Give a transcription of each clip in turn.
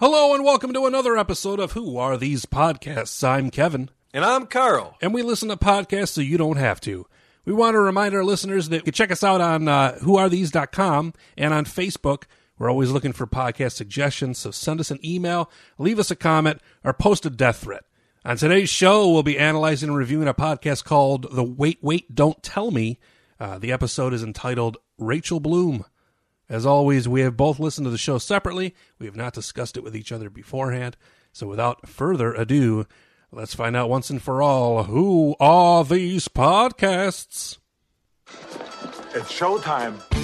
Hello and welcome to another episode of Who Are These Podcasts? I'm Kevin. And I'm Carl. And we listen to podcasts so you don't have to. We want to remind our listeners that you can check us out on uh, whoarethese.com and on Facebook. We're always looking for podcast suggestions, so send us an email, leave us a comment, or post a death threat. On today's show, we'll be analyzing and reviewing a podcast called The Wait, Wait, Don't Tell Me. Uh, the episode is entitled Rachel Bloom. As always, we have both listened to the show separately. We have not discussed it with each other beforehand. So without further ado, let's find out once and for all who are these podcasts? It's showtime.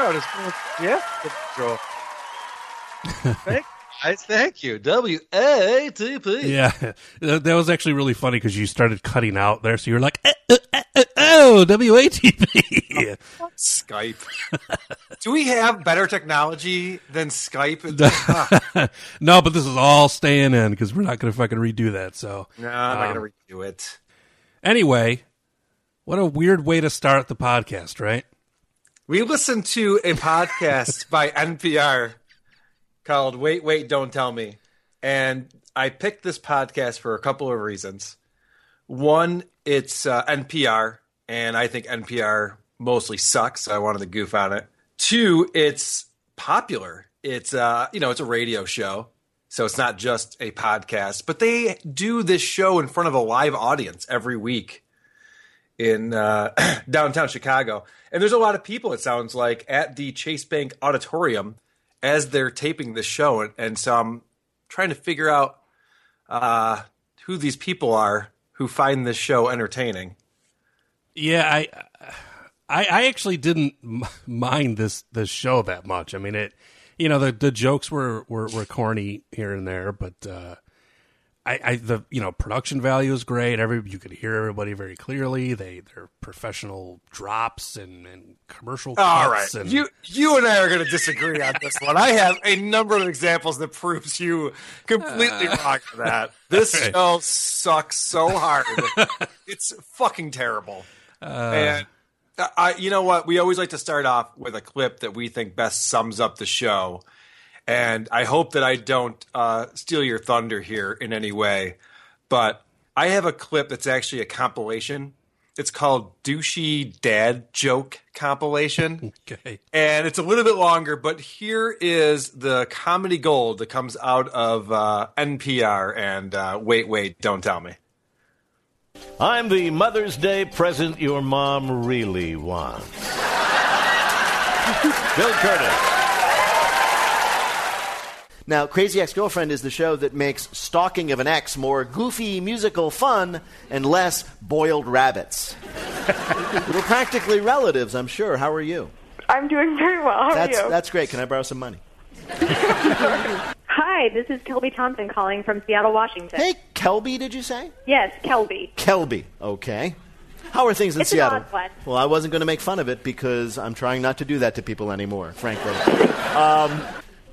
Whoa! This yeah, Joel. thank, I thank you. W A T P. Yeah, that that was actually really funny because you started cutting out there. So you're like, eh, eh, eh, eh, oh, WATP. Skype. Do we have better technology than Skype? no, but this is all staying in because we're not going to fucking redo that. So, no, I'm not um, gonna redo it. anyway, what a weird way to start the podcast, right? We listened to a podcast by NPR called Wait, Wait, Don't Tell Me. And I picked this podcast for a couple of reasons. One, it's uh, NPR, and I think NPR mostly sucks. So I wanted to goof on it. Two, it's popular. It's uh, you know, it's a radio show. So it's not just a podcast, but they do this show in front of a live audience every week in uh, downtown Chicago. And there's a lot of people, it sounds like, at the Chase Bank Auditorium as they're taping this show. And, and so I'm trying to figure out uh, who these people are who find this show entertaining. Yeah, I, I, I actually didn't mind this this show that much. I mean, it, you know, the the jokes were were, were corny here and there, but uh, I, I the you know production value is great. Every you could hear everybody very clearly. They they're professional drops and, and commercial. All right, and, you you and I are going to disagree on this one. I have a number of examples that proves you completely uh. wrong for that. This right. show sucks so hard; it's fucking terrible. Uh. and I, you know what? We always like to start off with a clip that we think best sums up the show. And I hope that I don't uh, steal your thunder here in any way, but I have a clip that's actually a compilation. It's called "Douchey Dad Joke Compilation." okay. and it's a little bit longer, but here is the comedy gold that comes out of uh, NPR. And uh, wait, wait, don't tell me. I'm the Mother's Day present your mom really wants. Bill Kurtis. Now, Crazy Ex Girlfriend is the show that makes stalking of an ex more goofy musical fun and less boiled rabbits. We're practically relatives, I'm sure. How are you? I'm doing very well. How That's are you? that's great. Can I borrow some money? Hi, this is Kelby Thompson calling from Seattle, Washington. Hey, Kelby, did you say? Yes, Kelby. Kelby. Okay. How are things in It's an Seattle? odd one. Well, I wasn't going to make fun of it because I'm trying not to do that to people anymore, frankly. um,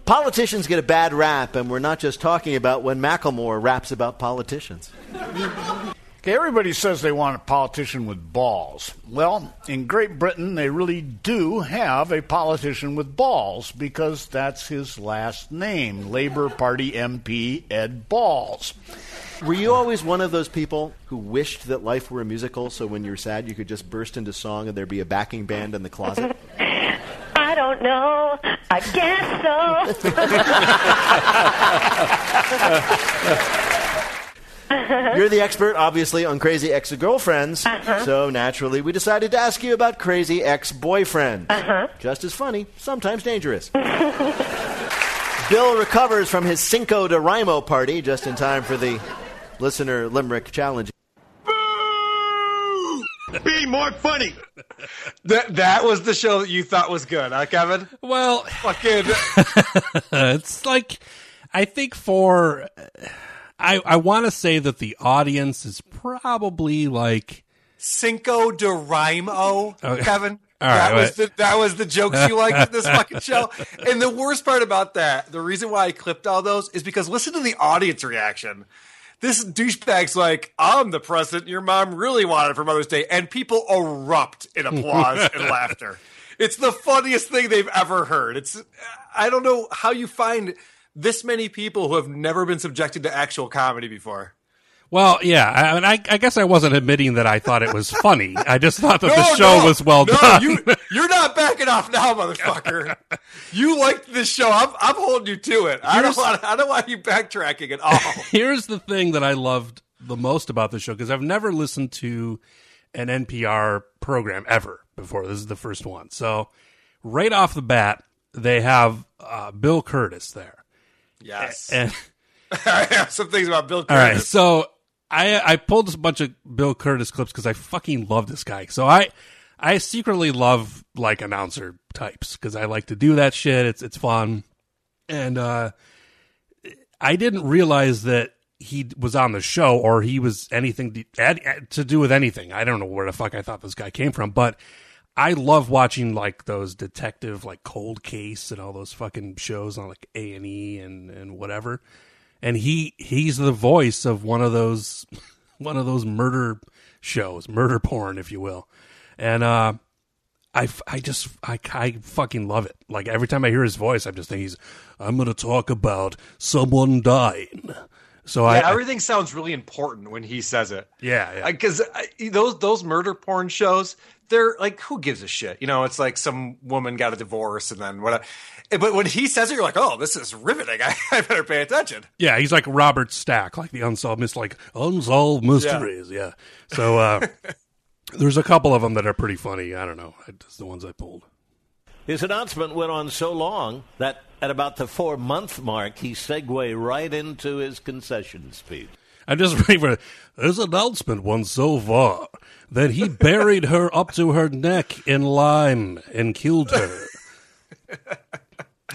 politicians get a bad rap, and we're not just talking about when Macklemore raps about politicians. Okay, everybody says they want a politician with balls. Well, in Great Britain, they really do have a politician with balls because that's his last name Labour Party MP Ed Balls. Were you always one of those people who wished that life were a musical so when you're sad you could just burst into song and there'd be a backing band in the closet? I don't know. I guess so. You're the expert, obviously, on crazy ex girlfriends. Uh-huh. So naturally, we decided to ask you about crazy ex boyfriends. Uh-huh. Just as funny, sometimes dangerous. Bill recovers from his Cinco de Rimo party just in time for the listener limerick challenge. Be more funny. That that was the show that you thought was good, huh, Kevin? Well, Fucking it's like I think for I I want to say that the audience is probably like Cinco de Rimo, Okay. Kevin. All right, that was wait. the that was the jokes you liked in this fucking show. And the worst part about that, the reason why I clipped all those is because listen to the audience reaction. This douchebag's like, I'm the president your mom really wanted for Mother's Day, and people erupt in applause and laughter. It's the funniest thing they've ever heard. It's I don't know how you find this many people who have never been subjected to actual comedy before. Well, yeah. I, mean, I, I guess I wasn't admitting that I thought it was funny. I just thought that the show no, was well no, done. You, you're not backing off now, motherfucker. you liked this show. I'm, I'm holding you to it. I don't want. I don't want you backtracking at all. Here's the thing that I loved the most about the show because I've never listened to an NPR program ever before. This is the first one. So, right off the bat, they have uh, Bill Kurtis there. yes. And I have some things about Bill Kurtis. all right, so I I pulled a bunch of Bill Kurtis clips because I fucking love this guy. So I I secretly love like announcer types because I like to do that shit. It's it's fun, and uh, I didn't realize that he was on the show or he was anything to, ad- to do with anything. I don't know where the fuck I thought this guy came from, but I love watching like those detective like cold case and all those fucking shows on like A and E and and whatever. And he he's the voice of one of those one of those murder shows, murder porn, if you will. And uh I, I just I, I fucking love it. Like every time I hear his voice, I'm just thinking he's I'm gonna talk about someone dying. So Yeah, I everything sounds really important when he says it. yeah yeah Because those those murder porn shows, they're like, who gives a shit? You know, it's like some woman got a divorce and then what. But when he says it, you're like, oh, this is riveting. I, I better pay attention. Yeah, he's like Robert Stack, like the unsolved mystery, like unsolved mysteries. Yeah. So uh, there's a couple of them that are pretty funny. I don't know. It's the ones I pulled. His announcement went on so long that at about the four month mark, he segued right into his concession speech. I'm just ready for his announcement went so far that he buried her up to her neck in lime and killed her.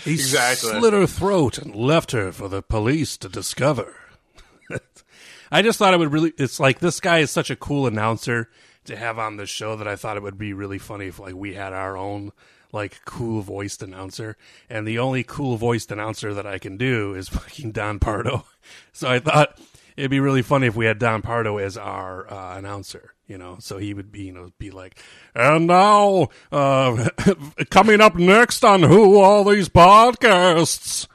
He Exactly. slit her throat and left her for the police to discover. I just thought it would really. It's like this guy is such a cool announcer to have on the show that I thought it would be really funny if like we had our own like cool voiced announcer. And the only cool voiced announcer that I can do is fucking Don Pardo. So I thought it'd be really funny if we had Don Pardo as our uh, announcer. You know, so he would be, you know, be like, and now, uh, coming up next on Who All These Podcasts.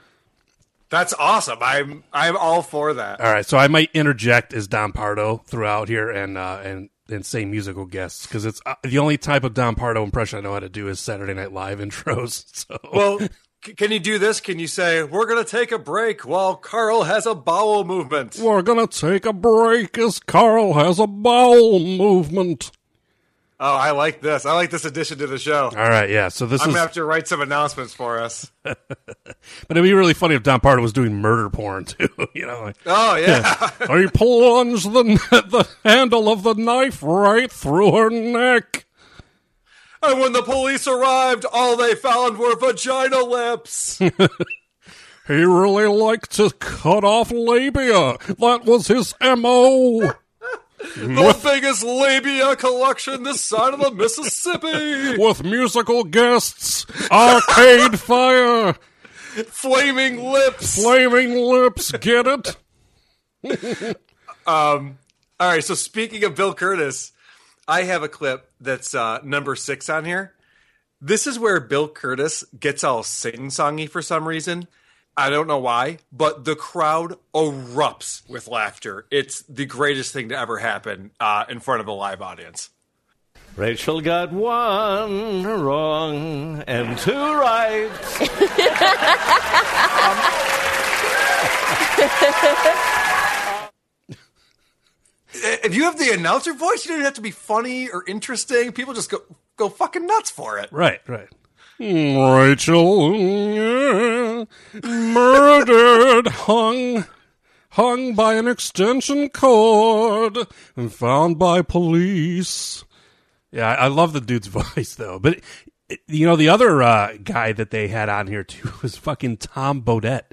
That's awesome. I'm I'm all for that. All right, so I might interject as Don Pardo throughout here and uh, and and say musical guests because it's uh, the only type of Don Pardo impression I know how to do is Saturday Night Live intros. So Well, can you do this? Can you say we're gonna take a break while Carl has a bowel movement? we're gonna take a break as Carl has a bowel movement. Oh, I like this. I like this addition to the show. All right, yeah. So this I'm is, gonna have to write some announcements for us. but it'd be really funny if Don Pardo was doing murder porn too. you know, like, Oh yeah. he plunged the the handle of the knife right through her neck. And when the police arrived, all they found were vagina lips. He really liked to cut off labia. That was his MO. the biggest labia collection this side of the Mississippi. With musical guests, Arcade Fire, Flaming lips. Flaming Lips, get it? um, All right. So speaking of Bill Kurtis, I have a clip that's uh, number six on here. This is where Bill Kurtis gets all sing songy for some reason. I don't know why, but the crowd erupts with laughter. It's the greatest thing to ever happen uh, in front of a live audience. Rachel got one wrong and two right. If you have the announcer voice, you don't have to be funny or interesting. People just go go fucking nuts for it. Right, right. Rachel murdered, hung, hung by an extension cord, and found by police. Yeah, I I love the dude's voice though. But it- you know, the other uh, guy that they had on here too was fucking Tom Bodett.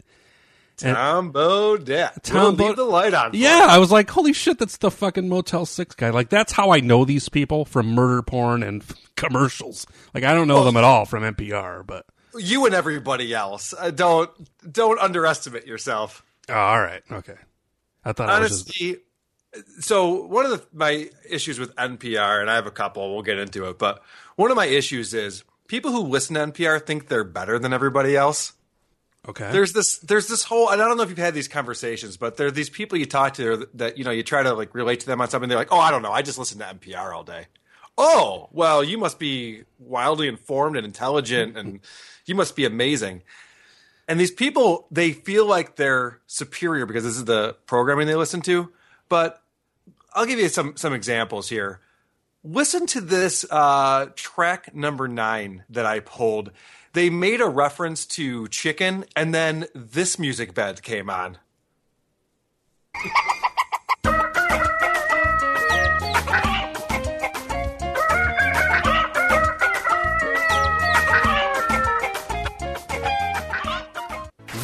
Tom Bodett. Tom We'll Bo- the light on. Yeah. I was like, holy shit, that's the fucking Motel Six guy. Like, that's how I know these people from murder porn and commercials. Like, I don't know them at all from NPR, but you and everybody else. Uh, don't don't underestimate yourself. oh, all right, okay. I thought I was just Honestly, so one of the, my issues with NPR, and I have a couple, we'll get into it, but one of my issues is people who listen to NPR think they're better than everybody else. Okay. There's this, there's this whole, and I don't know if you've had these conversations, but there are these people you talk to that, that you know you try to like relate to them on something. They're like, oh, I don't know, I just listen to NPR all day. Oh, well, you must be wildly informed and intelligent, and you must be amazing. And these people, they feel like they're superior because this is the programming they listen to. But I'll give you some some examples here. Listen to this uh, track number nine that I pulled. They made a reference to chicken, and then this music bed came on.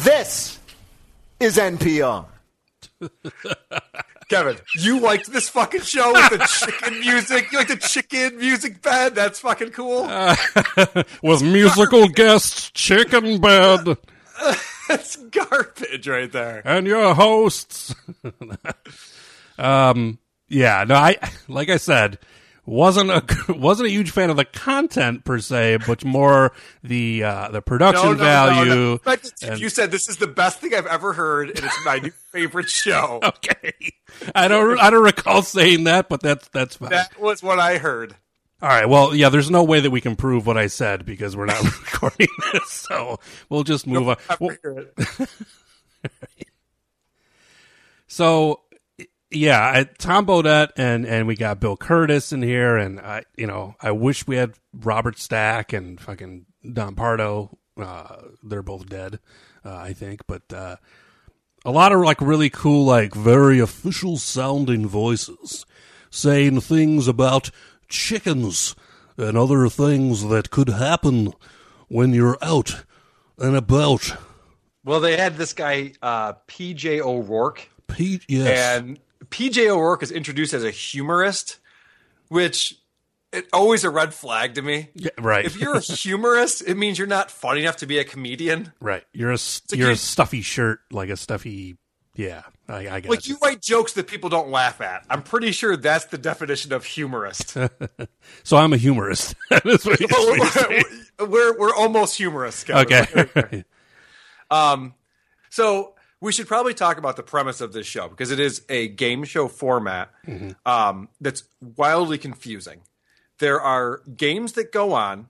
This is NPR. Kevin, you liked this fucking show with the chicken music. You like the chicken music bed? That's fucking cool. with musical guest Chicken Bed That's garbage right there. and your hosts. um, yeah, no, I like I said, wasn't a wasn't a huge fan of the content per se, but more the uh, the production value. But and- you said this is the best thing I've ever heard, and it's my new favorite show. Okay, I don't I don't recall saying that, but that's that's fine. That was what I heard. All right. Well, yeah. There's no way that we can prove what I said because we're not recording this, so we'll just move on. Well, so yeah, I, Tom Bodett and and we got Bill Kurtis in here, and I, you know, I wish we had Robert Stack and fucking Don Pardo. Uh, they're both dead, uh, I think, but uh, a lot of like really cool, like very official sounding voices saying things about chickens and other things that could happen when you're out and about. Well, they had this guy uh, PJ O'Rourke, Pete, yes. and PJ O'Rourke is introduced as a humorist, which it always a red flag to me. Yeah, right. If you're a humorist, it means you're not funny enough to be a comedian. Right. You're a like you're you- a stuffy shirt, like a stuffy. Yeah, I, I got Like you write jokes that people don't laugh at. I'm pretty sure that's the definition of humorist. So I'm a humorist. That's what you're saying. we're we're almost humorous. Kevin. okay. Um. So we should probably talk about the premise of this show because it is a game show format um, that's wildly confusing. There are games that go on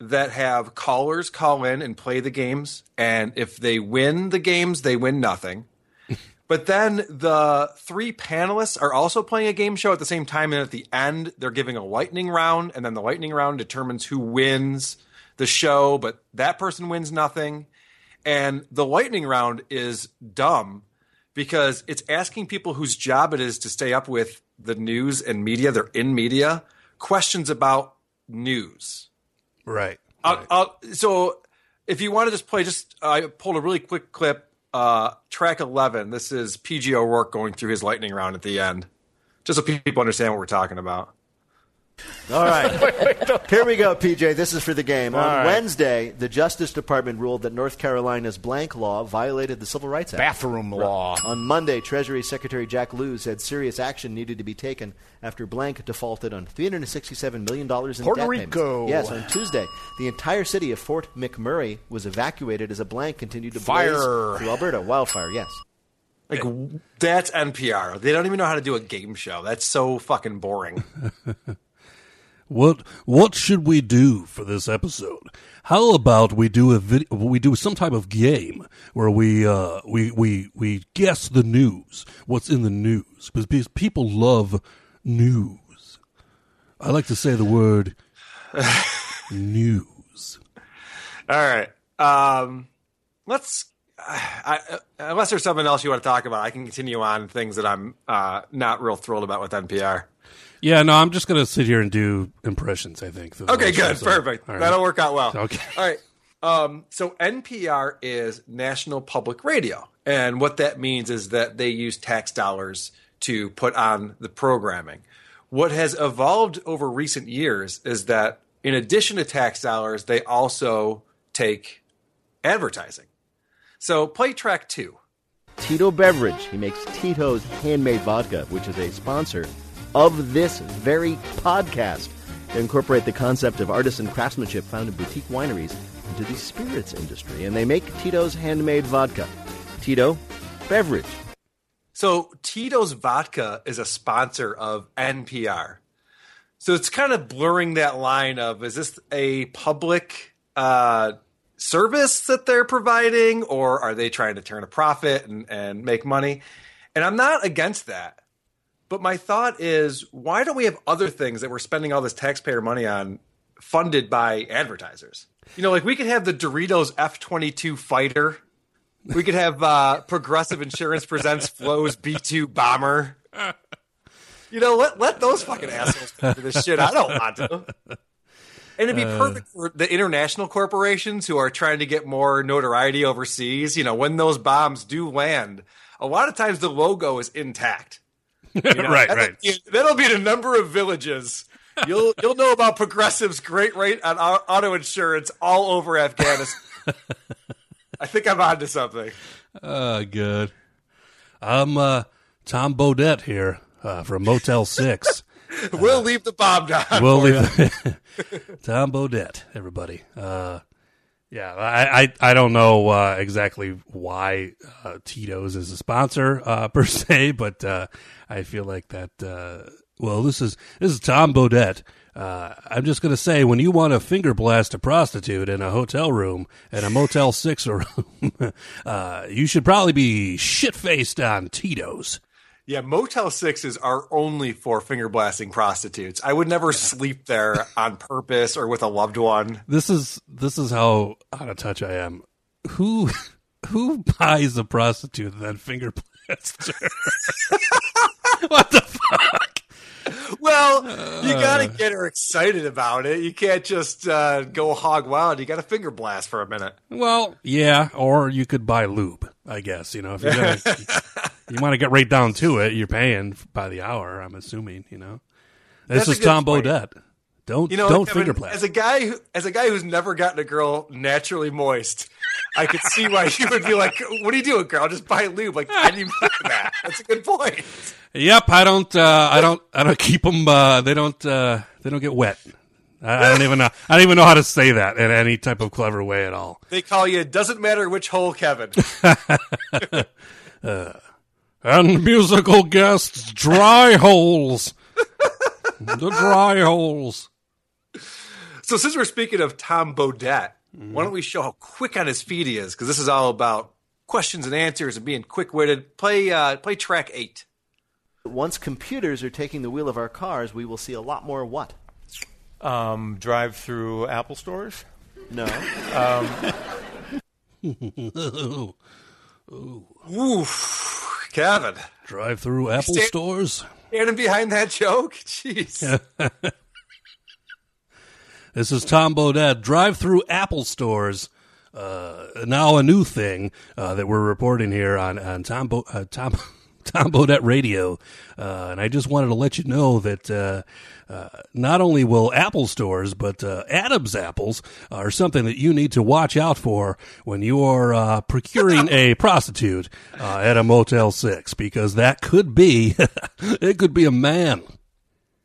that have callers call in and play the games, and if they win the games, they win nothing. But then the three panelists are also playing a game show at the same time, and at the end, they're giving a lightning round, and then the lightning round determines who wins the show, but that person wins nothing. And the lightning round is dumb because it's asking people whose job it is to stay up with the news and media, they're in media, questions about news. right. I'll, I'll, so if you want to just play, just I pulled a really quick clip. Uh, track eleven. This is PJ O'Rourke going through his lightning round at the end, just so people understand what we're talking about. All right. Here we go, PJ. This is for the game. On right. Wednesday, the Justice Department ruled that North Carolina's blank law violated the Civil Rights Act. Bathroom law. On Monday, Treasury Secretary Jack Lew said serious action needed to be taken after blank defaulted on $367 million in Puerto debt Rico. payments. Yes, on Tuesday, the entire city of Fort McMurray was evacuated as a blank continued to Fire. blaze through Alberta. Wildfire, yes. Like that's NPR. They don't even know how to do a game show. That's so fucking boring. What what should we do for this episode? How about we do a video, we do some type of game where we uh we we we guess the news, what's in the news because because people love news. I like to say the word news. All right. Um, let's. I, I, unless there's something else you want to talk about, I can continue on things that I'm uh, not real thrilled about with NPR. Yeah, no, I'm just gonna sit here and do impressions. I think. Okay, good, perfect. Right. That'll work out well. Okay. All right. Um, so NPR is National Public Radio, and what that means is that they use tax dollars to put on the programming. What has evolved over recent years is that in addition to tax dollars, they also take advertising. So play track two. Tito Beverage. He makes Tito's handmade vodka, which is a sponsor of this very podcast. They incorporate the concept of artisan craftsmanship found in boutique wineries into the spirits industry, and they make Tito's handmade vodka. Tito Beverage. So Tito's Vodka is a sponsor of NPR. So it's kind of blurring that line of is this a public uh, service that they're providing, or are they trying to turn a profit and, and make money? And I'm not against that. But my thought is, why don't we have other things that we're spending all this taxpayer money on funded by advertisers? You know, like we could have the Doritos F22 fighter. We could have uh, Progressive Insurance presents Flo's B2 bomber. You know, let let those fucking assholes pay for this shit. I don't want to. And it'd be perfect for the international corporations who are trying to get more notoriety overseas. You know, when those bombs do land, a lot of times the logo is intact. You know, Right, that'll right. be- that'll be the number of villages. You'll you'll know about Progressive's great rate on auto insurance all over Afghanistan. I think I'm onto something. Uh, good. I'm uh, Tom Bodett here uh, from Motel Six. We'll leave the bomb down. we'll leave Tom Bodett, everybody. Uh, yeah, I, I I don't know uh, exactly why uh, Tito's is a sponsor uh, per se, but uh, I feel like that. Uh, well, this is this is Tom Bodett. Uh, I'm just gonna say, when you want to finger blast a prostitute in a hotel room in a Motel Six room, uh, you should probably be shit faced on Tito's. Yeah, Motel Sixes are only for finger blasting prostitutes. I would never sleep there on purpose or with a loved one. This is this is how out of touch I am. Who who buys a prostitute and then finger blasts her? what the fuck? Well, you got to get her excited about it. You can't just uh, go hog wild. You got to finger blast for a minute. Well, yeah, or you could buy lube. I guess you know if you're gonna, you want to get right down to it, you're paying by the hour. I'm assuming you know. This That's is Tom point. Bodett. Don't You know, don't Kevin, finger blast. As a guy, who, as a guy who's never gotten a girl naturally moist, I could see why you would be like, "What are you doing, girl? Just buy lube." Like I didn't even that. That's a good point. Yep, I don't. Uh, I don't. I don't keep them. Uh, they don't. Uh, they don't get wet. I, I don't even know. I don't even know how to say that in any type of clever way at all. They call you. Doesn't matter which hole, Kevin. And musical guests, dry holes. the dry holes. So since we're speaking of Tom Bodett, why don't we show how quick on his feet he is? Because this is all about questions and answers and being quick witted. Play uh, play track eight. Once computers are taking the wheel of our cars, we will see a lot more what? Um, drive through Apple stores. No. Oof, Kevin, Drive through Apple Stand- stores. standing behind that joke. Jeez. This is Tom Bodett. Drive through Apple stores. Uh, now a new thing uh, that we're reporting here on on Tom Bo- uh, Tom Tom Radio. Uh, and I just wanted to let you know that uh, uh, not only will Apple stores, but uh, Adam's apples are something that you need to watch out for when you are uh, procuring a prostitute uh, at a Motel 6, because that could be, it could be a man.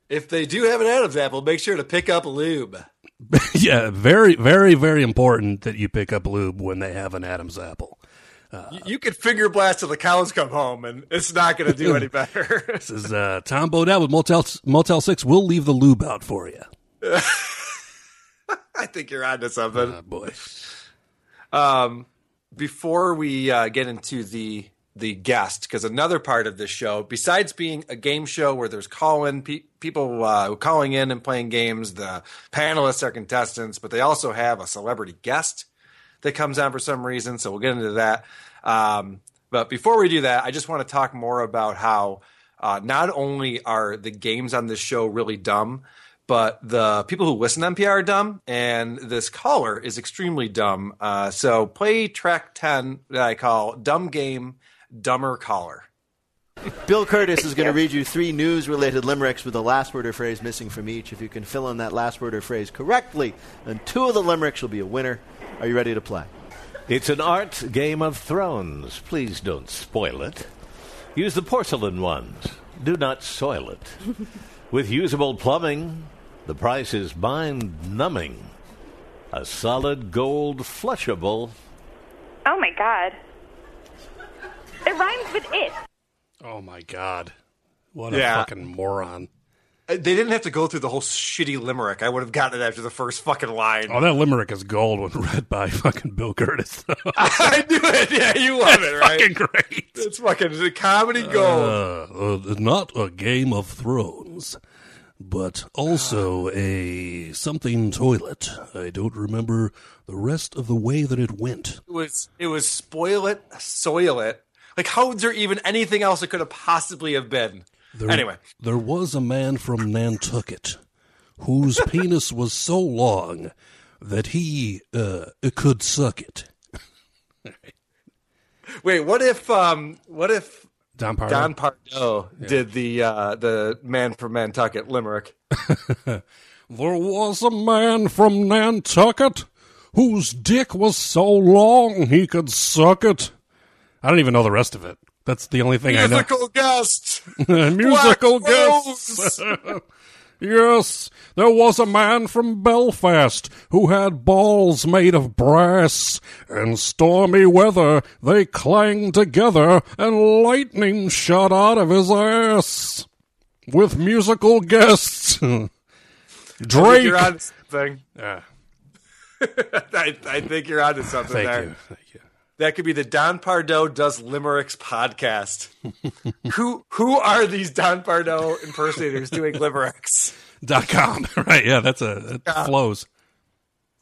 If they do have an Adam's apple, make sure to pick up a lube. yeah, very, very, very important that you pick up lube when they have an Adam's apple. You- you could finger blast till the cows come home, and it's not going to do any better. This is uh, Tom Bodett with Motel Motel Six. We'll leave the lube out for you. I think you're onto something. Uh, boy, Um, before we uh, get into the the guest, because another part of this show, besides being a game show where there's call in pe- people uh, calling in and playing games, the panelists are contestants, but they also have a celebrity guest that comes on for some reason. So we'll get into that. Um, but before we do that, I just want to talk more about how uh, not only are the games on this show really dumb, but the people who listen to NPR are dumb, and this caller is extremely dumb. Uh, so play track 10 that I call Dumb Game, Dumber Caller. Bill Kurtis is going to read you three news related limericks with a last word or phrase missing from each. If you can fill in that last word or phrase correctly, then two of the limericks will be a winner. Are you ready to play? It's an art Game of Thrones. Please don't spoil it. Use the porcelain ones. Do not soil it. With usable plumbing, the price is mind numbing. A solid gold flushable. Oh my god. It rhymes with it. oh my god, what a Yeah. fucking moron! Uh, They didn't have to go through the whole shitty limerick. I would have gotten it after the first fucking line. Oh, that limerick is gold when read by fucking Bill Kurtis. I knew it. Yeah, you love it, right? fucking great. It's fucking the comedy gold. Uh, uh, not a Game of Thrones, but also a something toilet. I don't remember the rest of the way that it went. It was it was spoil it, soil it. Like how is there even anything else it could have possibly have been? There, Anyway. there was a man from Nantucket whose penis was so long that he uh, could suck it. Wait, what if um what if Don Pardo. Don Pardo did the uh the man from Nantucket limerick? There was a man from Nantucket whose dick was so long he could suck it. I don't even know the rest of it. That's the only thing I know. Musical guest. Musical Black guests. yes, there was a man from Belfast who had balls made of brass. In stormy weather, they clanged together, and lightning shot out of his ass. With musical guests. I think Drake. You're on something. Yeah, I, I think you're onto something thank there. you. Thank you. That could be the Don Pardo does limericks podcast. who who are these Don Pardo impersonators doing limericks? Dot com. Right, yeah, that's a, that flows.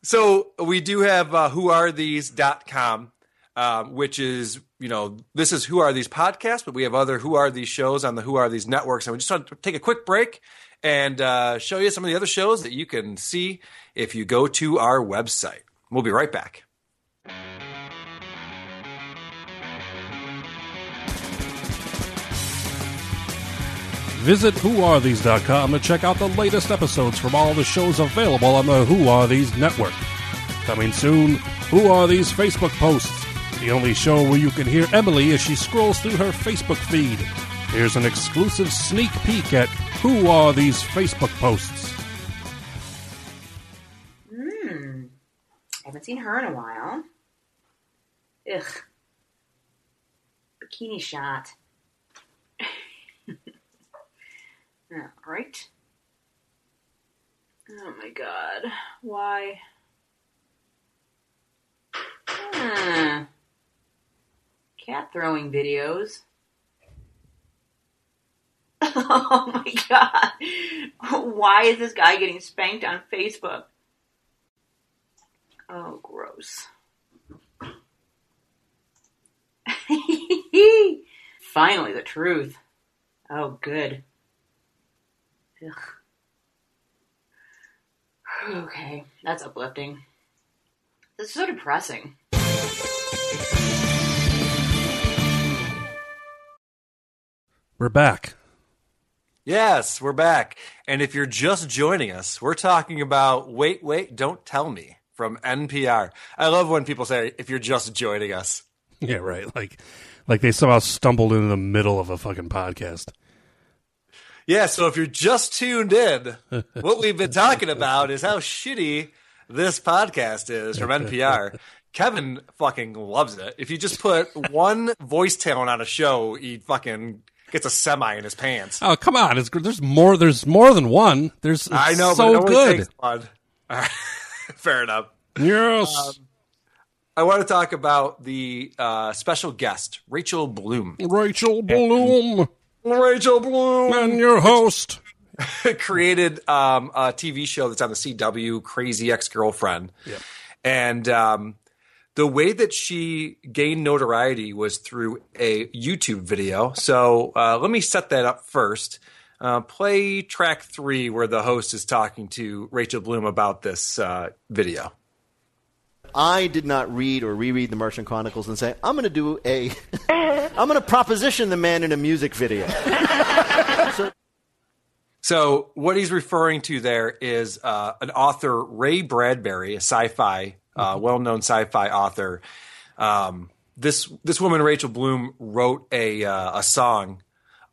So we do have uh, whoarethese.com, um, which is, you know, this is Who Are These podcasts, but we have other Who Are These shows on the Who Are These networks. And we just want to take a quick break and uh, show you some of the other shows that you can see if you go to our website. We'll be right back. Visit whoarethese.com to check out the latest episodes from all the shows available on the Who Are These network. Coming soon, Who Are These Facebook posts, the only show where you can hear Emily as she scrolls through her Facebook feed. Here's an exclusive sneak peek at Who Are These Facebook posts. Hmm. I haven't seen her in a while. Ugh. Bikini shot. All right. Oh my god. Why? Hmm. Cat throwing videos. Oh my god. Why is this guy getting spanked on Facebook? Oh, gross. Finally, the truth. Oh, good. Ugh. Okay, that's uplifting. This is so depressing. We're back. Yes, we're back. And if you're just joining us, we're talking about Wait, Wait, Don't Tell Me from NPR. I love when people say, if you're just joining us. Yeah, right. Like, like they somehow stumbled into the middle of a fucking podcast. Yeah, so if you're just tuned in, what we've been talking about is how shitty this podcast is from NPR. Kevin fucking loves it. If you just put one voice talent on a show, he fucking gets a semi in his pants. Oh come on! It's, there's more. There's more than one. There's. I know, so only good. takes one. Fair enough. Yes. Um, I want to talk about the uh, special guest, Rachel Bloom. Rachel Bloom. Rachel Bloom. And your host. created um, a TV show that's on the CW, Crazy Ex Girlfriend. Yep. And um, the way that she gained notoriety was through a YouTube video. So uh, let me set that up first. Uh, play track three, where the host is talking to Rachel Bloom about this uh, video. I did not read or reread the Martian Chronicles and say, I'm going to do a, I'm going to proposition the man in a music video. So what he's referring to there is uh, an author, Ray Bradbury, a sci-fi, uh, well-known sci-fi author. Um, this this woman, Rachel Bloom, wrote a uh, a song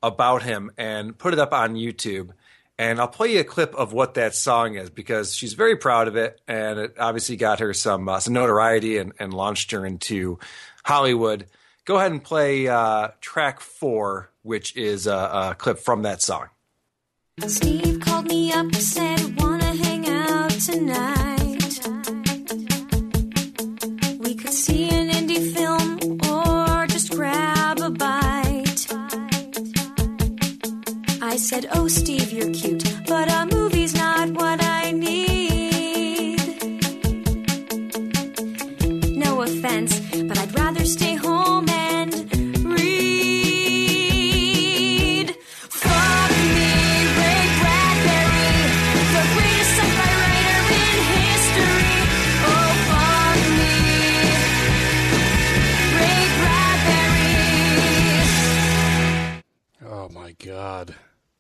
about him and put it up on YouTube. And I'll play you a clip of what that song is because she's very proud of it, and it obviously got her some uh, some notoriety and, and launched her into Hollywood. Go ahead and play uh, track four, which is a, a clip from that song. Steve called me up said, Wanna hang out tonight? We could see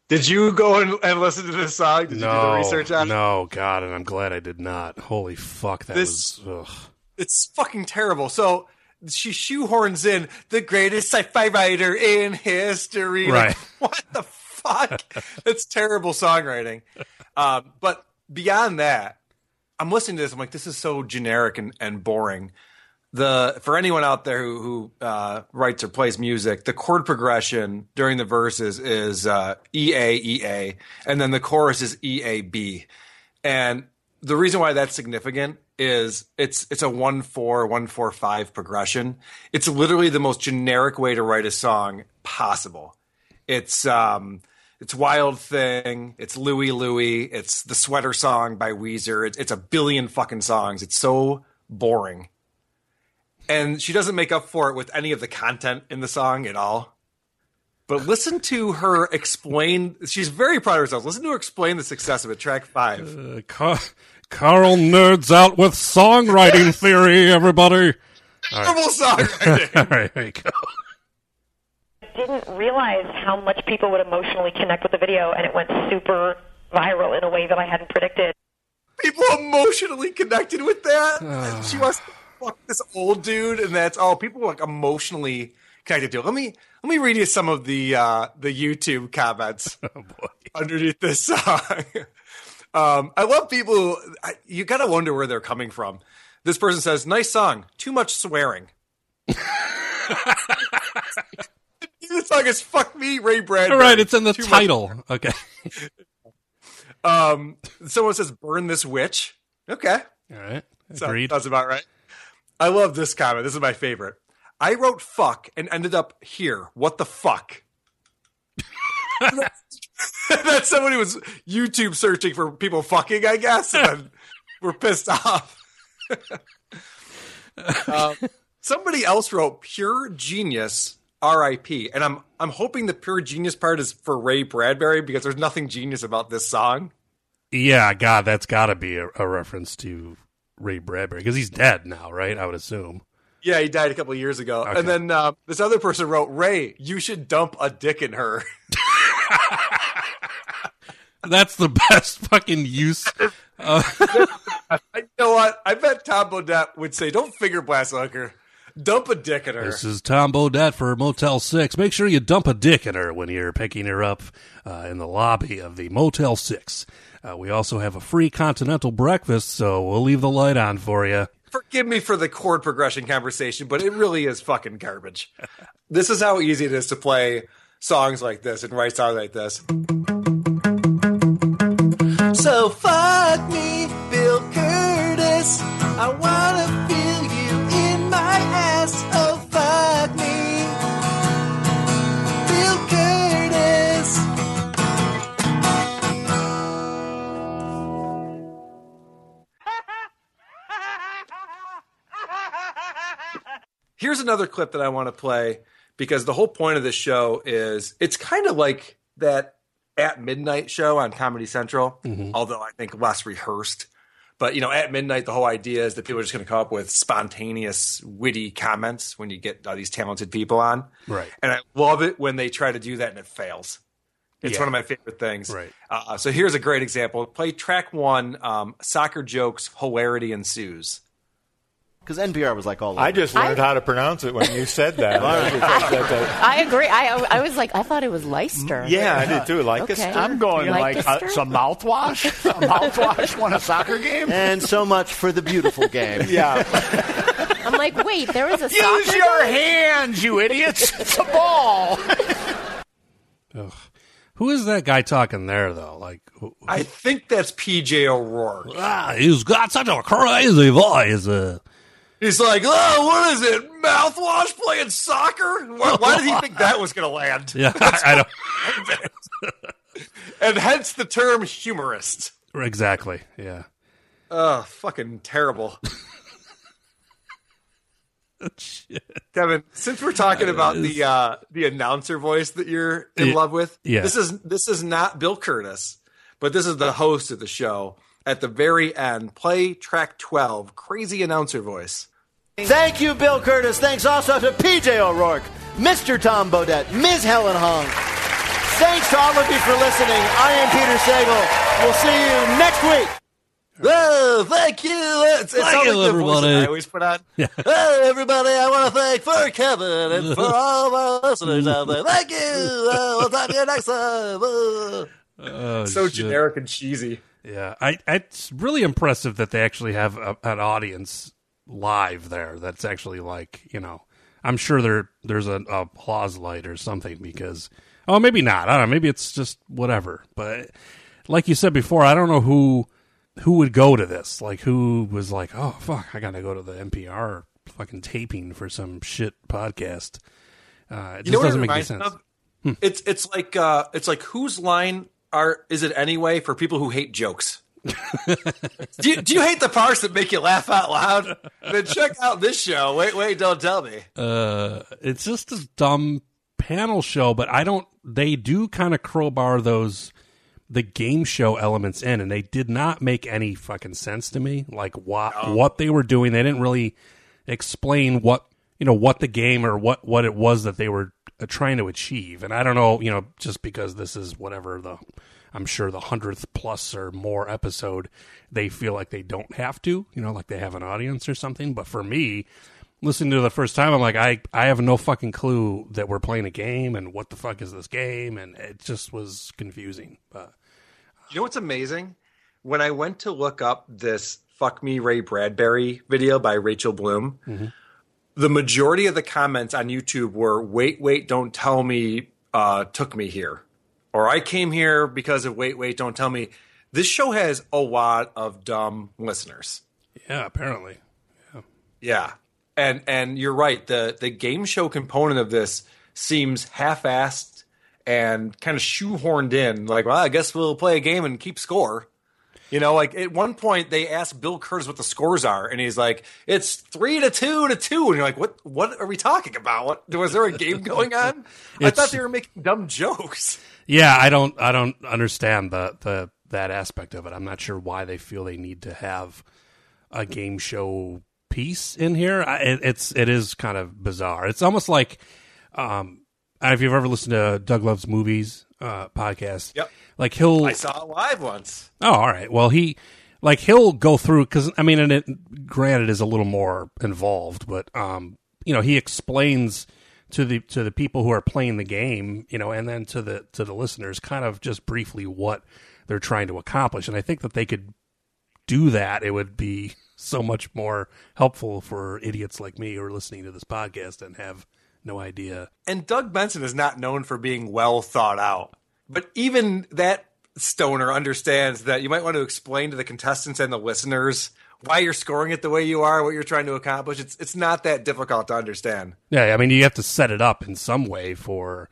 Did you go and, and listen to this song? Did no, you do the research on it? no, God, and I'm glad I did not. Holy fuck, that This- was. Ugh. It's fucking terrible. So she shoehorns in the greatest sci-fi writer in history. Like, Right. what the fuck? That's terrible songwriting. Um, but beyond that, I'm listening to this. I'm like, this is so generic and, and boring. The for anyone out there who, who uh, writes or plays music, the chord progression during the verses is uh, E A E A, and then the chorus is E A B. And the reason why that's significant is it's it's a one four one four five progression. It's literally the most generic way to write a song possible. It's um it's Wild Thing, it's Louie Louie, it's the Sweater Song by Weezer. It's, it's a billion fucking songs. It's so boring. And she doesn't make up for it with any of the content in the song at all. But listen to her explain. She's very proud of herself. Listen to her explain the success of it. Track five. Uh, Car- Carl nerds out with songwriting theory, everybody. All right. Terrible songwriting. All right, there you go. didn't realize how much people would emotionally connect with the video, and it went super viral in a way that I hadn't predicted. People emotionally connected with that. she wants to fuck this old dude, and that's all. People like emotionally connected to it. Let me let me read you some of the uh, the YouTube comments underneath this song. um, I love people. Who, I, you gotta wonder where they're coming from. This person says, "Nice song, too much swearing." the song is "Fuck Me, Ray Bradbury." All right, it's in the Too title. Okay. Um, someone says, "Burn this witch." Okay, All right. So- Agreed. That's about right. I love this comment. This is my favorite. I wrote "fuck" and ended up here. What the fuck? That's someone who was YouTube searching for people fucking, I guess, and then we're pissed off. um, somebody else wrote "pure genius." R.I.P. And I'm I'm hoping the pure genius part is for Ray Bradbury because there's nothing genius about this song. Yeah, God, that's got to be a, a reference to Ray Bradbury because he's dead now, right? I would assume. Yeah, he died a couple of years ago. Okay. And then uh, this other person wrote, Ray, you should dump a dick in her. That's the best fucking use. Uh, you know what? I bet Tom Bodett would say, don't finger blast hooker. Dump a dick in her. This is Tom Bodett for Motel 6. Make sure you dump a dick in her when you're picking her up uh, in the lobby of the Motel 6. Uh, we also have a free continental breakfast, so we'll leave the light on for you. Forgive me for the chord progression conversation, but it really is fucking garbage. this is how easy it is to play songs like this and write songs like this. So fuck me, Bill Kurtis. I wanna Here's another clip that I want to play because the whole point of this show is it's kind of like that at midnight show on Comedy Central, although I think less rehearsed. But you know, at midnight, the whole idea is that people are just going to come up with spontaneous, witty comments when you get all these talented people on. Right. And I love it when they try to do that and it fails. It's Yeah. one of my favorite things. Right. Uh, so here's a great example. Play track one. Um, soccer jokes. Hilarity ensues. Because NPR was like all I just learned how to pronounce it when you said that. I agree. I, I was like, I thought it was Leicester. Yeah, I did too. Like Okay. I'm going like Lancaster? uh, some mouthwash. a mouthwash won a soccer game. And so much for the beautiful game. Yeah. I'm like, wait, there was a Use soccer your game? hands, you idiots. It's a ball. Ugh. Who is that guy talking there, though? Like, who, I think that's PJ O'Rourke. ah, he's got such a crazy voice. Uh, He's like, oh, what is it? Mouthwash playing soccer? Why, why did he think that was going to land? yeah, I, don't. And hence the term humorist. Exactly. Yeah. Oh, fucking terrible. Kevin, since we're talking about the uh, the announcer voice that you're in Yeah. love with, Yeah. this is this is not Bill Kurtis, but this is the host of the show. At the very end, play track twelve, crazy announcer voice. Thank you, Bill Kurtis. Thanks also to PJ O'Rourke, Mr. Tom Bodett, Ms. Helen Hong. Thanks to all of you for listening. I am Peter Sagal. We'll see you next week. Oh, thank you. It's, it's Thank you, like voice everybody. I always put on. Hey, everybody, I want to thank for Kevin and for all of our listeners out there. Thank you. Uh, we'll talk to you next time. Uh. Oh, so shit. generic and cheesy. Yeah, I, it's really impressive that they actually have a, an audience live there. That's actually like you know, I'm sure there there's a, a applause light or something because oh maybe not. I don't know. Maybe it's just whatever. But like you said before, I don't know who who would go to this. Like who was like, oh fuck, I gotta go to the NPR fucking taping for some shit podcast. Uh, it You just know what it doesn't make any sense. of? It's it's like uh, it's like whose line are is it anyway for people who hate jokes? do, you, do you hate the parts that make you laugh out loud? Then check out this show. Wait, wait, don't tell me. uh it's just a dumb panel show but i don't they do kind of crowbar those the game show elements in and they did not make any fucking sense to me like what what they were doing they didn't really explain what you know what the game or what what it was that they were Uh, trying to achieve and i don't know you know just because this is whatever the i'm sure the 100th plus or more episode they feel like they don't have to you know like they have an audience or something but for me listening to the first time, I'm like, I, I have no fucking clue that we're playing a game and what the fuck is this game, and it just was confusing. But You know what's amazing? When I went to look up this "Fuck Me Ray Bradbury" video by Rachel Bloom, mm-hmm. The majority of the comments on YouTube were "Wait, wait, don't tell me uh, took me here," or "I came here because of wait, wait, don't tell me." This show has a lot of dumb listeners. yeah, apparently, Yeah. And and you're right. The the game show component of this seems half assed and kind of shoehorned in. Like, well, I guess we'll play a game and keep score. You know, like at one point they asked Bill Kurtis what the scores are, and he's like, "It's three to two to two. And you're like, "What? What are we talking about? What was there a game going on? I thought they were making dumb jokes." yeah, I don't, I don't understand the the that aspect of it. I'm not sure why they feel they need to have a game show piece in here. I, it, it's it is kind of bizarre. It's almost like um, I don't know if you've ever listened to Doug Loves Movies uh, podcast. Yep. Like he'll I saw it live once. Oh, all right. Well, he like he'll go through because I mean, and it granted is a little more involved, but um, you know, he explains to the to the people who are playing the game, you know, and then to the to the listeners, kind of just briefly what they're trying to accomplish. And I think that they could do that. It would be so much more helpful for idiots like me who are listening to this podcast and have no idea. And Doug Benson is not known for being well thought out. But even that stoner understands that you might want to explain to the contestants and the listeners why you're scoring it the way you are, what you're trying to accomplish. It's it's not that difficult to understand. Yeah, I mean, you have to set it up in some way for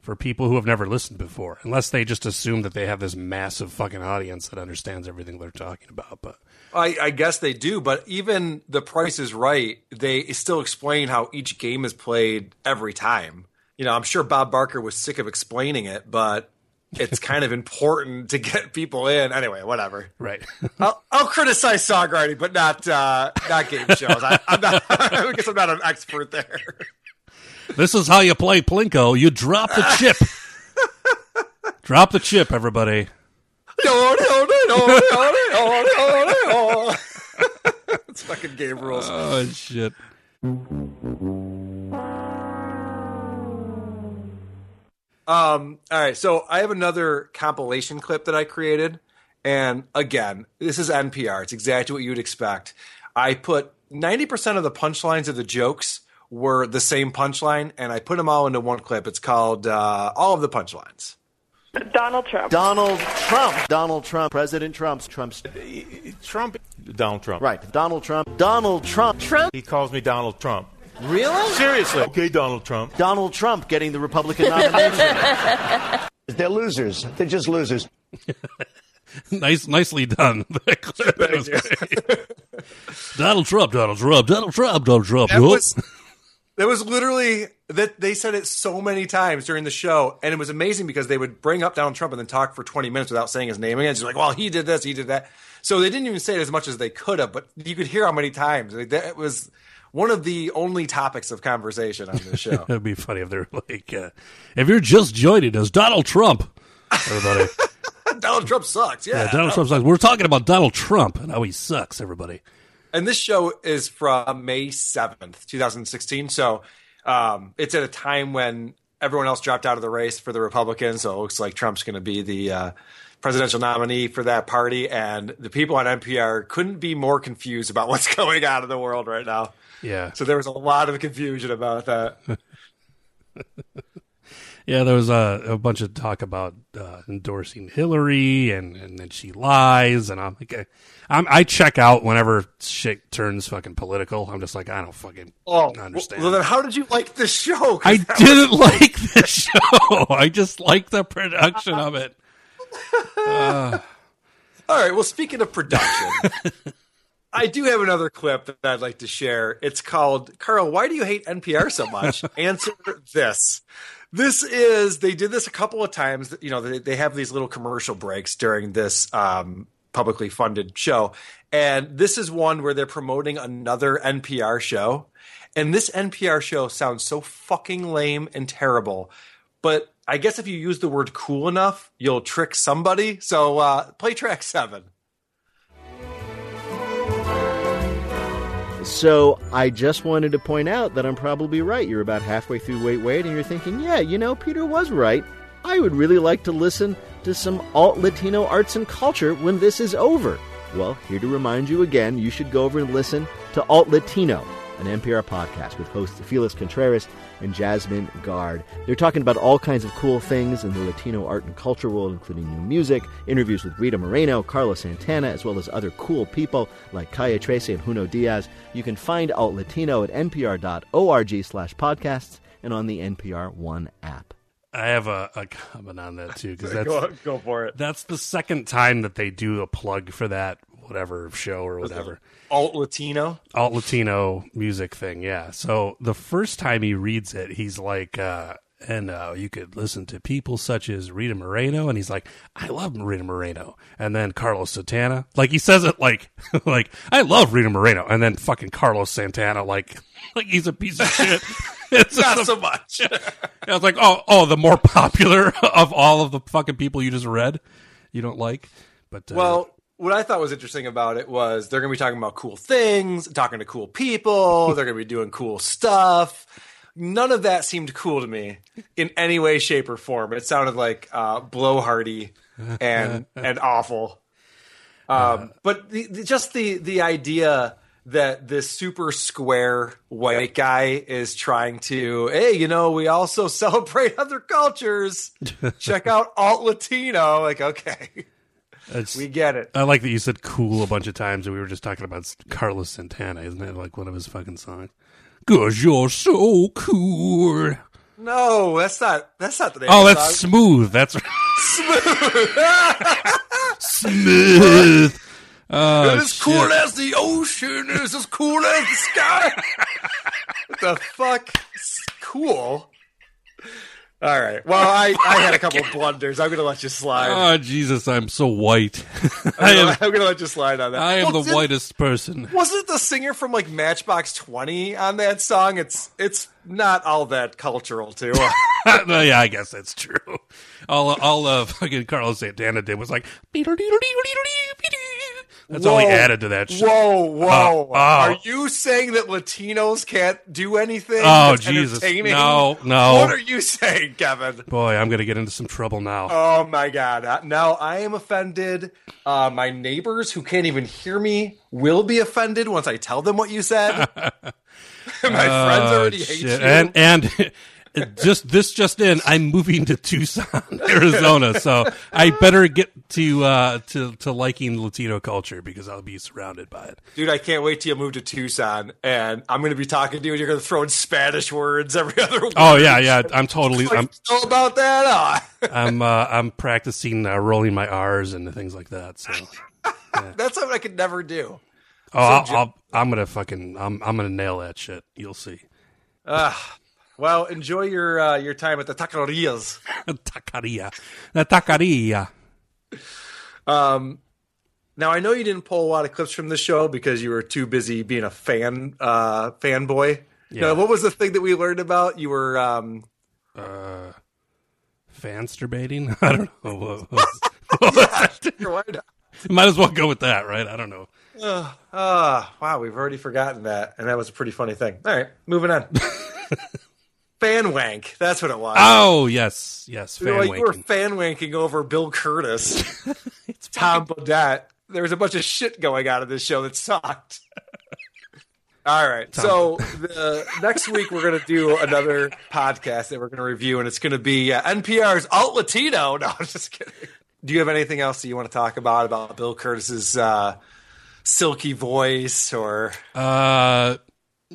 for people who have never listened before, unless they just assume that they have this massive fucking audience that understands everything they're talking about. But I, I guess they do, but even The Price is Right, they still explain how each game is played every time. You know, I'm sure Bob Barker was sick of explaining it, but it's kind of important to get people in. Anyway, whatever. Right. I'll, I'll criticize songwriting, but not uh, not game shows. I, I'm not. I guess I'm not an expert there. this is how you play Plinko. You drop the chip. drop the chip, everybody. It's fucking game rules. Oh shit. Um, all right, so I have another compilation clip that I created. And again, this is NPR. It's exactly what you'd expect. I put 90% of the punchlines of the jokes were the same punchline, and I put them all into one clip. It's called uh, All of the Punchlines. Donald Trump. Donald Trump. Donald Trump. President Trump's Trump's uh, Trump. Donald Trump. right. Donald Trump. Donald Trump. Trump. He calls me Donald Trump. Really? Seriously. Okay, Donald Trump. Donald Trump getting the Republican nomination. They're losers. They're just losers. nice, nicely done. That was great. Donald Trump, Donald Trump, Donald Trump, Donald Trump. That was that was literally that they said it so many times during the show, and it was amazing because they would bring up Donald Trump and then talk for twenty minutes without saying his name again. It's like, well, he did this, he did that. So they didn't even say it as much as they could have, but you could hear how many times Like, that was one of the only topics of conversation on the show. It'd be funny if they're like, uh, if you're just joining us, Donald Trump, everybody. Donald Trump sucks. Yeah, yeah, Donald Trump sucks. We're talking about Donald Trump and how he sucks, everybody. And this show is from May 7th, 2016. So um, it's at a time when everyone else dropped out of the race for the Republicans. So it looks like Trump's going to be the uh, presidential nominee for that party. And the people on NPR couldn't be more confused about what's going on in the world right now. Yeah. So there was a lot of confusion about that. Yeah, there was a, a bunch of talk about uh, endorsing Hillary, and and then she lies, and I'm like, I, I'm, I check out whenever shit turns fucking political. I'm just like, I don't fucking Oh, understand. Well, then how did you like the show? I didn't was- like the show. I just like the production of it. Uh, All right. Well, speaking of production, I do have another clip that I'd like to share. It's called Carl. Why do you hate NPR so much? Answer this. This is they did this a couple of times. You know, they, they have these little commercial breaks during this um, publicly funded show, and this is one where they're promoting another NPR show. And this NPR show sounds so fucking lame and terrible. But I guess if you use the word cool enough, you'll trick somebody. So uh, play track seven. So I just wanted to point out that I'm probably right. You're about halfway through Wait Wait, and you're thinking, yeah, you know, Peter was right. I would really like to listen to some alt Latino arts and culture when this is over. Well, here to remind you again, you should go over and listen to Alt Latino, an NPR podcast with hosts Felix Contreras and Jasmine Garsd. They're talking about all kinds of cool things in the Latino art and culture world, including new music, interviews with Rita Moreno, Carlos Santana, as well as other cool people like Kaya Tracy and Junot Diaz. You can find Alt Latino at npr.org slash podcasts and on the NPR One app. I have a, a comment on that too because that's Go- go for it. That's the second time that they do a plug for that whatever show or whatever Alt Latino. alt Latino music thing. Yeah. So the first time he reads it, he's like, uh, and uh, you could listen to people such as Rita Moreno, and he's like, I love Rita Moreno, and then Carlos Santana, like he says it like, like I love Rita Moreno, and then fucking Carlos Santana, like, like he's a piece of shit. It's Not so much. I was like, oh, oh, the more popular of all of the fucking people you just read, you don't like, but uh, Well, what I thought was interesting about it was they're going to be talking about cool things, talking to cool people, they're going to be doing cool stuff. None of that seemed cool to me in any way, shape, or form. It sounded like uh, blowhardy and and awful. Um, but the, the, just the the idea that this super square white guy is trying to, hey, you know, we also celebrate other cultures. Check out alt Latino. Like, okay. It's- We get it. I like that you said cool a bunch of times, and we were just talking about Carlos Santana. Isn't that like one of his fucking songs? Cause you're so cool. No, that's not. That's not the name. Oh, of the that's song. smooth. That's smooth. Oh, it is shit. cool as the ocean. Is as cool as the sky. what the fuck? It's cool. All right. Well, I, I had a couple blunders. I'm going to let you slide. Oh Jesus, I'm so white. I I'm, am. going to let you slide on that. I am Well, the did- whitest person. Wasn't the singer from like Matchbox Twenty on that song? It's it's not all that cultural too. no, yeah, I guess that's true. All all uh, fucking Carlos Santana did was like. That's all he added to that shit. Whoa, whoa! Oh, oh. Are you saying that Latinos can't do anything? Oh, Jesus. No, no. What are you saying, Kevin? Boy, I'm gonna get into some trouble now. Oh my god! Uh, Now I am offended. Uh, my neighbors who can't even hear me will be offended once I tell them what you said. my friends Oh, already hate shit. you. And and just this just in, I'm moving to Tucson, Arizona, so I better get to uh to to liking Latino culture because I'll be surrounded by it. Dude, I can't wait till you move to Tucson, and I'm going to be talking to you, and you're going to throw in Spanish words every other word. Oh yeah, yeah. I'm totally. I'm know about that? Oh. I'm uh, I'm practicing uh, rolling my R's and things like that. So That's something I could never do. oh, I'll, So, I'll, I'm gonna fucking I'm I'm gonna nail that shit. You'll see. Uh, well, enjoy your uh, your time at the taquerias. taqueria, the taqueria. Um, now I know you didn't pull a lot of clips from the show because you were too busy being a fan uh, fanboy. Yeah. Now, what was the thing that we learned about? You were um, Uh, fansterbating? I don't know. What, what, what was sure? Might as well go with that, right? I don't know. Uh, uh, wow, we've already forgotten that, and that was a pretty funny thing. All right, moving on. Fan wank. That's what it was. Oh yes, yes. Fan like, you were fan wanking over Bill Kurtis, Tom Bodett. There was a bunch of shit going on in this show that sucked. All right, so the next week we're going to do another podcast that we're going to review, and it's going to be uh, NPR's Alt Latino. No, I'm just kidding. Do you have anything else that you want to talk about about Bill Kurtis's uh, silky voice or Uh,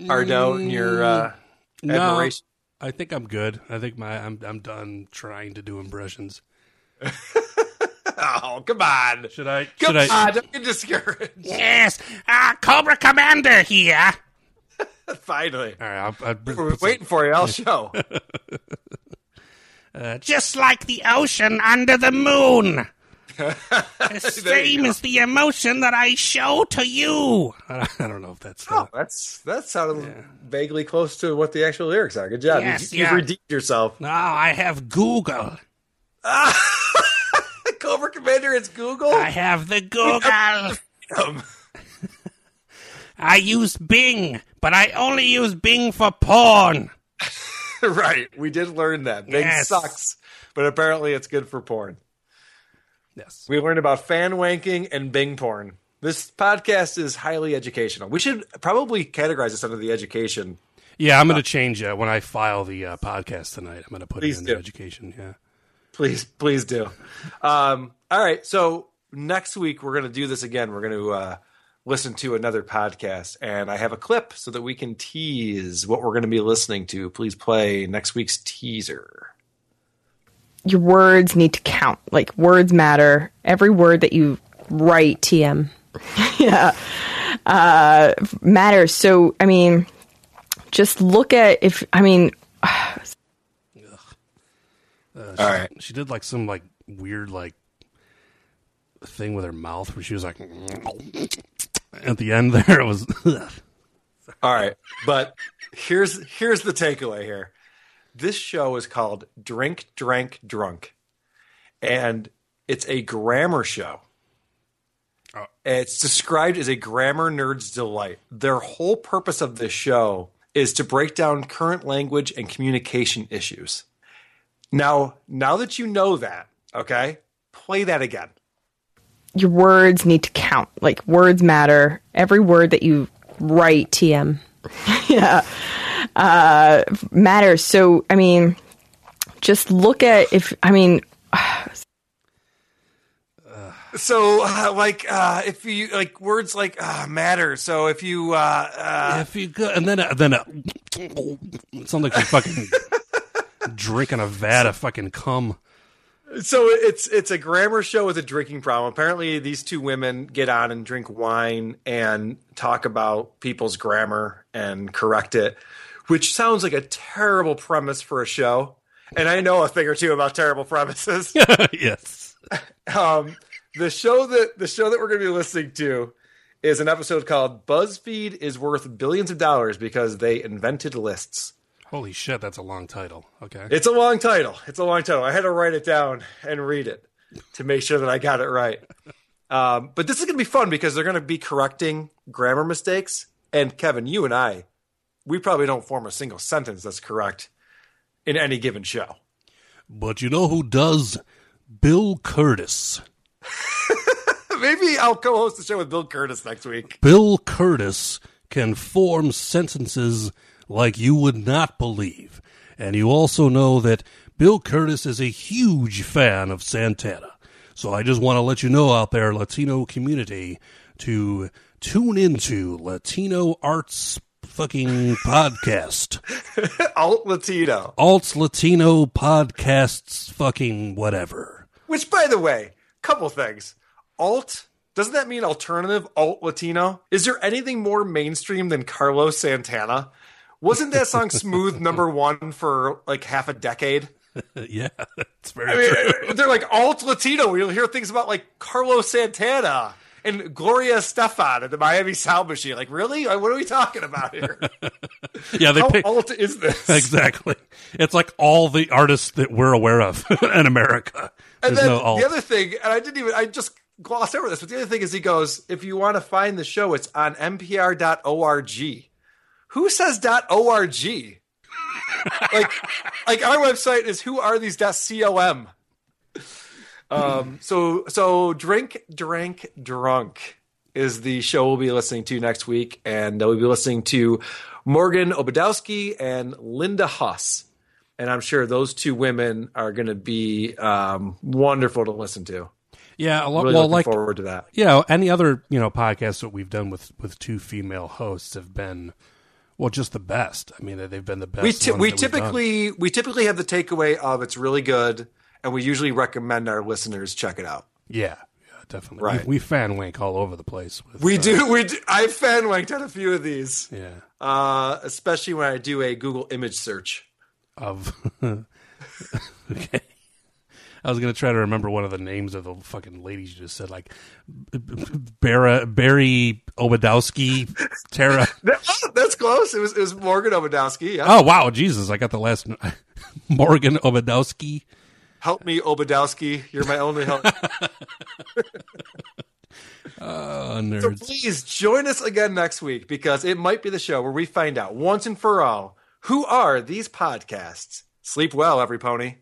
Ardo and your uh, no, admiration? I think I'm good. I think my I'm I'm done trying to do impressions. Oh, come on! Should I? Come should I? on! Don't get discouraged. Yes, uh, Cobra Commander here. Finally, All right, I'll, I'll we're some- waiting for you. I'll show. Uh, just like the ocean under the moon. the There you same go. the emotion that I show to you. I I don't know if that's. Oh, that's that sounded vaguely close to what the actual lyrics are. Good job. Yes, you, have yeah. redeemed yourself. No, I have Google. Cobra Commander, it's Google. I have the Google. I use Bing, but I only use Bing for porn. right. We did learn that. Bing Yes. sucks, but apparently it's good for porn. Yes. We learned about fan wanking and Bing porn. This podcast is highly educational. We should probably categorize this under the education. Yeah, I'm going to change uh, when I file the uh, podcast tonight. I'm going to put Please it under education. Yeah. Please, please do. Um, all right. So next week we're going to do this again. We're going to uh, listen to another podcast, and I have a clip so that we can tease what we're going to be listening to. Please play next week's teaser. Your words need to count. Like words matter. Every word that you write, TM. yeah, uh, matters. So I mean, just look at if I mean, Uh, she, All right. She did like some like weird like thing with her like weird like thing with her mouth where she was like at the end there it was All right, but here's here's the takeaway here. This show is called Drink, Drank, Drunk, and it's a grammar show. Oh. It's described as a grammar nerd's delight. Their whole purpose of this show is to break down current language and communication issues. Now, now that you know that, okay, play that again. Your words need to count. Like words matter. Every word that you write, TM, yeah, uh, matters. So I mean, just look at if I mean, So, uh, like, uh, if you like words like uh, matter. So, if you, uh, uh, if you go and then uh, then uh, it sounds like you're fucking drinking a vat of fucking cum. so it's it's a grammar show with a drinking problem. Apparently, these two women get on and drink wine and talk about people's grammar and correct it, which sounds like a terrible premise for a show. And I know a thing or two about terrible premises. yes. Um, the show that the show that we're going to be listening to is an episode called "BuzzFeed is worth billions of dollars because they invented lists." Holy shit, that's a long title. Okay. It's a long title. It's a long title. I had to write it down and read it to make sure that I got it right. Um, but this is going to be fun because they're going to be correcting grammar mistakes. And Kevin, you and I, we probably don't form a single sentence that's correct in any given show. But you know who does? Bill Kurtis. Maybe I'll co-host the show with Bill Kurtis next week. Bill Kurtis can form sentences like you would not believe. And you also know that Bill Kurtis is a huge fan of Santana. So I just want to let you know out there, Latino community, to tune into Latino Arts fucking podcast. Alt Latino. Alt Latino podcasts fucking whatever. Which, by the way, couple things. Alt, doesn't that mean alternative alt Latino? Is there anything more mainstream than Carlos Santana? Wasn't that song Smooth number one for like half a decade? yeah, it's very I mean, true. they're like alt Latino. You'll hear things about like Carlos Santana and Gloria Estefan and the Miami Sound Machine. Like, really? What are we talking about here? Yeah, they How pick alt is this? exactly. It's like all the artists that we're aware of in America. And There's then no the other thing, and I didn't even, I just glossed over this, but the other thing is he goes, if you want to find the show, it's on npr.org. Who says .org? like, like our website is who are these .com. Um, so, so drink, drank, drunk is the show we'll be listening to next week. And we'll be listening to Morgan Obadowski and Linda Huss. And I'm sure those two women are going to be um, wonderful to listen to. Yeah, a lot. Really well, like forward to that. Yeah, any other you know podcasts that we've done with with two female hosts have been well just the best. I mean, they've been the best. we ones we that we've done. typically we typically have the takeaway of it's really good, and we usually recommend our listeners check it out. yeah, yeah, definitely. Right. We, we fan wank all over the place. With, We uh, do. We do, I fan wanked on a few of these. Yeah. Uh, especially when I do a Google image search. of. okay. I was gonna try to remember one of the names of the fucking ladies you just said, like Barra, Barry Obadowski, Tara. That- that's close. It was it was Morgan Obadowski. Yeah. Oh wow, Jesus! I got the last Morgan Obadowski. Help me, Obadowski. You're my only help. Oh, so please join us again next week because it might be the show where we find out once and for all who are these podcasts. Sleep well, every pony.